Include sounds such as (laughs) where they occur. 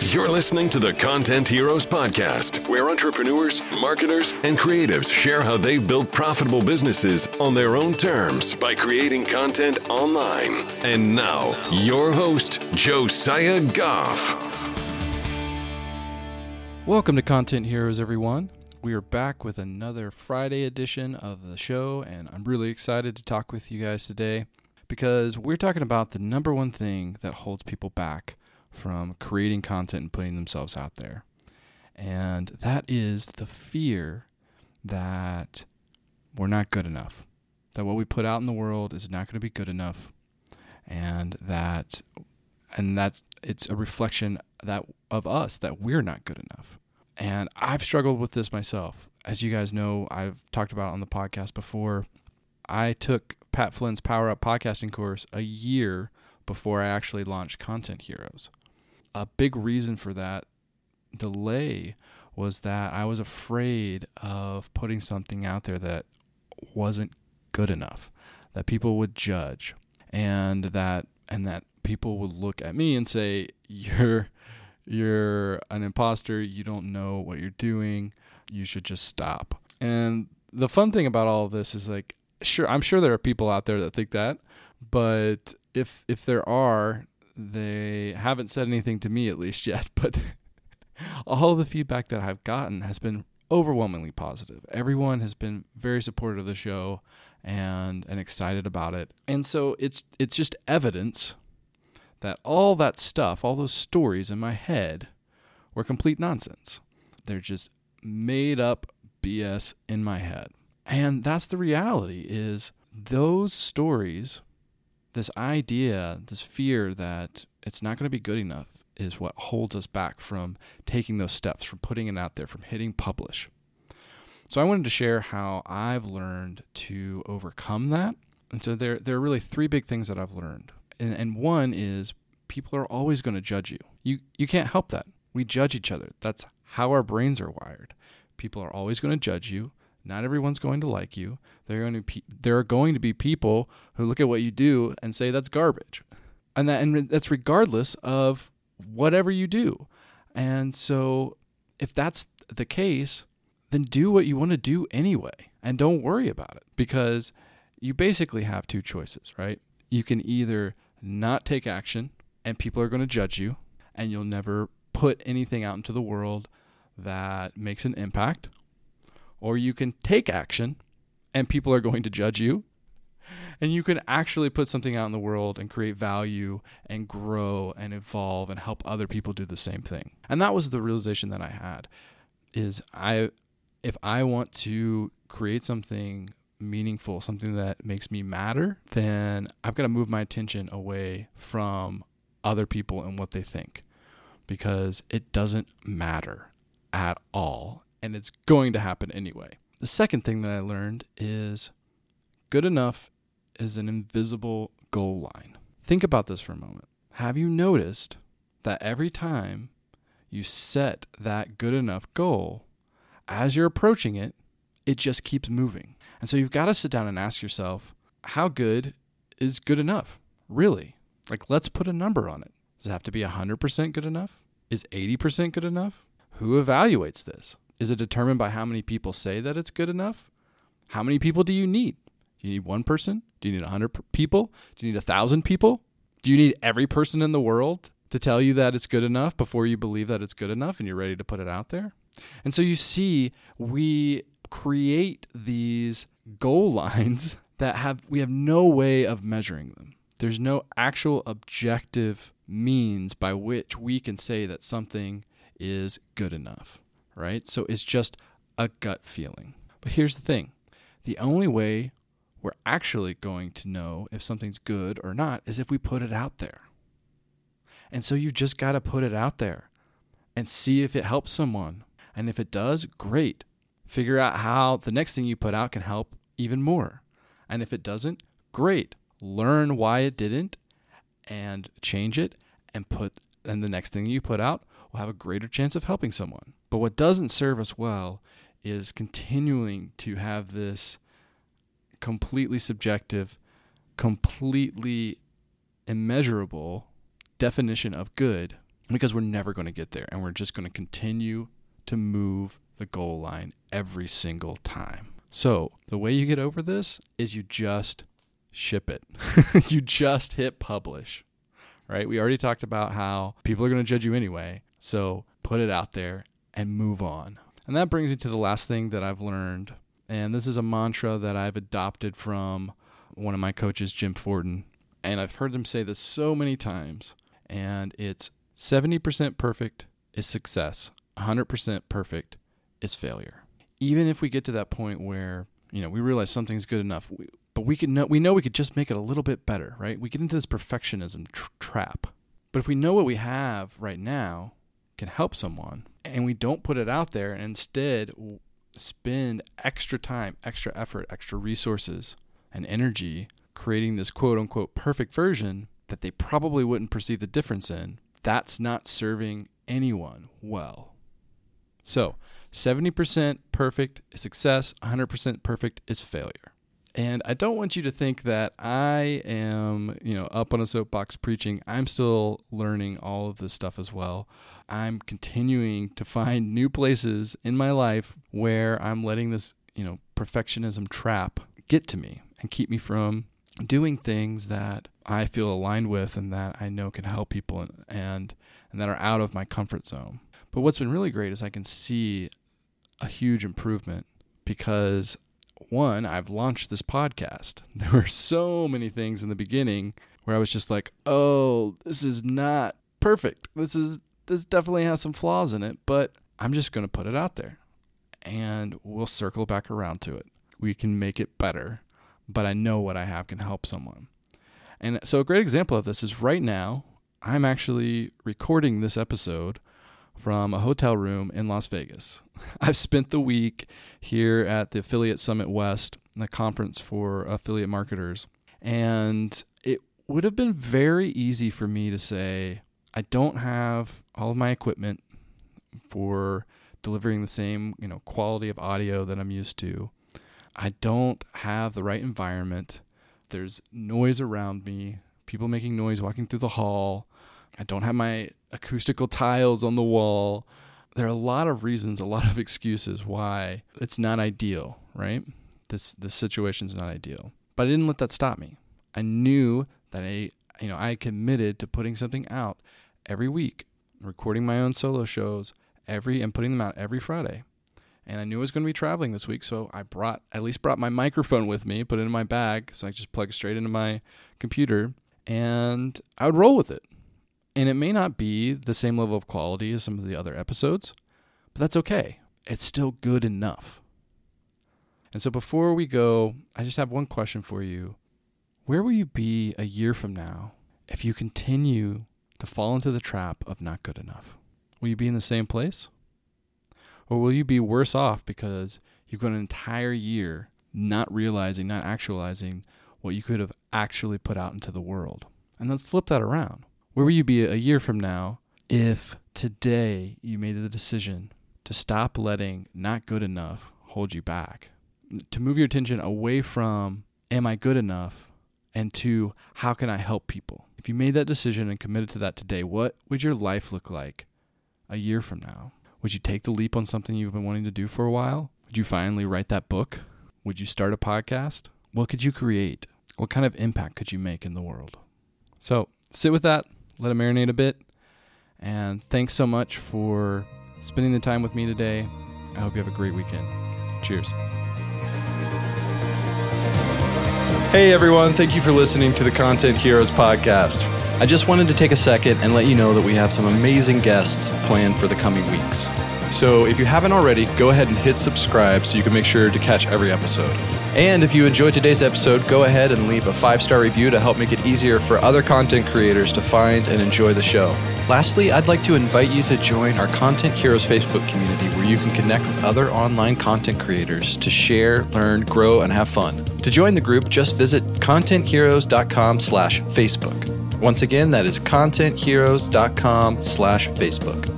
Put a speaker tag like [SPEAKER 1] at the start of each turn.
[SPEAKER 1] You're listening to the Content Heroes Podcast, where entrepreneurs, marketers, and creatives share how they've built profitable businesses on their own terms by creating content online. And now, your host, Josiah Goff.
[SPEAKER 2] Welcome to Content Heroes, everyone. We are back with another Friday edition of the show, and I'm really excited to talk with you guys today because we're talking about the number one thing that holds people back from creating content and putting themselves out there. And that is the fear that we're not good enough, that what we put out in the world is not going to be good enough, and that and that's it's a reflection that of us that we're not good enough. And I've struggled with this myself. As you guys know, I've talked about on the podcast before. I took Pat Flynn's Power Up podcasting course a year before I actually launched Content Heroes a big reason for that delay was that I was afraid of putting something out there that wasn't good enough, that people would judge, and that and that people would look at me and say, (laughs) "You're you're an imposter. You don't know what you're doing. You should just stop." And the fun thing about all of this is like, sure, I'm sure there are people out there that think that, but if if there are, they haven't said anything to me at least yet, (laughs) but all the feedback that I've gotten has been overwhelmingly positive. Everyone has been very supportive of the show and and excited about it. And so it's it's just evidence that all that stuff, all those stories in my head were complete nonsense. They're just made up BS in my head. And that's the reality is those stories this idea, this fear that it's not going to be good enough is what holds us back from taking those steps, from putting it out there, from hitting publish. So I wanted to share how I've learned to overcome that. And so there, there are really three big things that I've learned. And, and one is people are always going to judge you. You, you can't help that. We judge each other. That's how our brains are wired. People are always going to judge you. Not everyone's going to like you. There are going to be, there are going to be people who look at what you do and say that's garbage, and that and that's regardless of whatever you do. And so, if that's the case, then do what you want to do anyway, and don't worry about it because you basically have two choices, right? You can either not take action and people are going to judge you and you'll never put anything out into the world that makes an impact, or you can take action and people are going to judge you. And you can actually put something out in the world and create value and grow and evolve and help other people do the same thing. And that was the realization that I had is I if I want to create something meaningful, something that makes me matter, then I've got to move my attention away from other people and what they think because it doesn't matter at all and it's going to happen anyway. The second thing that I learned is good enough is an invisible goal line. Think about this for a moment. Have you noticed that every time you set that good enough goal, as you're approaching it, it just keeps moving? And so you've got to sit down and ask yourself, how good is good enough? Really? Like, let's put a number on it. Does it have to be 100% good enough? Is 80% good enough? Who evaluates this? Is it determined by how many people say that it's good enough? How many people do you need? Do you need one person? Do you need 100 people? Do you need 1,000 people? Do you need every person in the world to tell you that it's good enough before you believe that it's good enough and you're ready to put it out there? And so you see, we create these goal (laughs) lines that have we have no way of measuring them. There's no actual objective means by which we can say that something is good enough right? So it's just a gut feeling. But here's the thing the only way we're actually going to know if something's good or not is if we put it out there. And so you just got to put it out there and see if it helps someone. And if it does, great. Figure out how the next thing you put out can help even more. And if it doesn't, great. Learn why it didn't and change it and put and the next thing you put out will have a greater chance of helping someone. But what doesn't serve us well is continuing to have this completely subjective, completely immeasurable definition of good because we're never going to get there and we're just going to continue to move the goal line every single time. So, the way you get over this is you just ship it. (laughs) you just hit publish. Right? We already talked about how people are going to judge you anyway. So, put it out there and move on. And that brings me to the last thing that I've learned. And this is a mantra that I've adopted from one of my coaches, Jim Fortin. And I've heard him say this so many times. And it's 70% perfect is success, 100% perfect is failure. Even if we get to that point where, you know, we realize something's good enough, we, but we can know, we know we could just make it a little bit better, right? We get into this perfectionism tr- trap. But if we know what we have right now can help someone and we don't put it out there and instead spend extra time, extra effort, extra resources and energy creating this quote unquote perfect version that they probably wouldn't perceive the difference in, that's not serving anyone well. So, 70% perfect is success, 100% perfect is failure. And I don't want you to think that I am, you know, up on a soapbox preaching. I'm still learning all of this stuff as well. I'm continuing to find (laughs) new places in my life where I'm letting this, you know, perfectionism trap get to me and keep me from doing things that I feel aligned with and that I know can help people and, and and that are out of my comfort zone. But what's been really great is I can see a huge improvement because one, I've launched this podcast. (laughs) There were so many things in the beginning where I was just like, "Oh, this is not perfect. This is this definitely has some flaws in it, but I'm just going to put it out there and we'll circle back around to it. We can make it better, but I know what I have can help someone." And so a great example of this is right now, I'm actually recording this episode from a hotel room in Las Vegas. (laughs) I've spent the week here at the Affiliate Summit West, the conference for affiliate marketers, and it would have been very easy for me to say, I don't have all of my equipment for delivering the same, you know, quality of audio that I'm used to. I don't have the right environment. There's noise around me, people making noise walking through the hall. I don't have my acoustical tiles on the wall. There are a lot of reasons, a lot of excuses why it's not ideal, right? This situation is not ideal. But I didn't let that stop me. I knew that I you know, I committed to putting something out every week, recording my own solo shows every and putting them out every Friday and I knew I was going to be traveling this week, so I brought at least brought my microphone with me, put it in my bag, so I just plug straight into my computer, and I would roll with it. And it may not be the same level of quality as some of the other episodes, but that's okay. It's still good enough. And so before we go, I just have one question for you. Where will you be a year from now if you continue to fall into the trap of not good enough? Will you be in the same place? Or will you be worse off because you've gone an entire year not realizing, not actualizing what you could have actually put out into the world? And let's flip that around. Where will you be a year from now if today you made the decision to stop letting not good enough hold you back? To move your attention away from, am I good enough? And to, how can I help people? If you made that decision and committed to that today, what would your life look like a year from now? Would you take the leap on something you've been wanting to do for a while? Would you finally write that book? Would you start a podcast? What could you create? What kind of impact could you make in the world? So sit with that, let it marinate a bit. And thanks so much for spending the time with me today. I hope you have a great weekend. Cheers. Hey everyone, thank you for listening to the Content Heroes podcast. I just wanted to take a second and let you know that we have some amazing guests planned for the coming weeks. So if you haven't already, go ahead and hit subscribe so you can make sure to catch every episode. And if you enjoyed today's episode, go ahead and leave a five star review to help make it easier for other content creators to find and enjoy the show. Lastly, I'd like to invite you to join our Content Heroes Facebook community where you can connect with other online content creators to share, learn, grow, and have fun. To join the group, just visit contentheroes.com slash Facebook. Once again, that is contentheroes.com slash Facebook.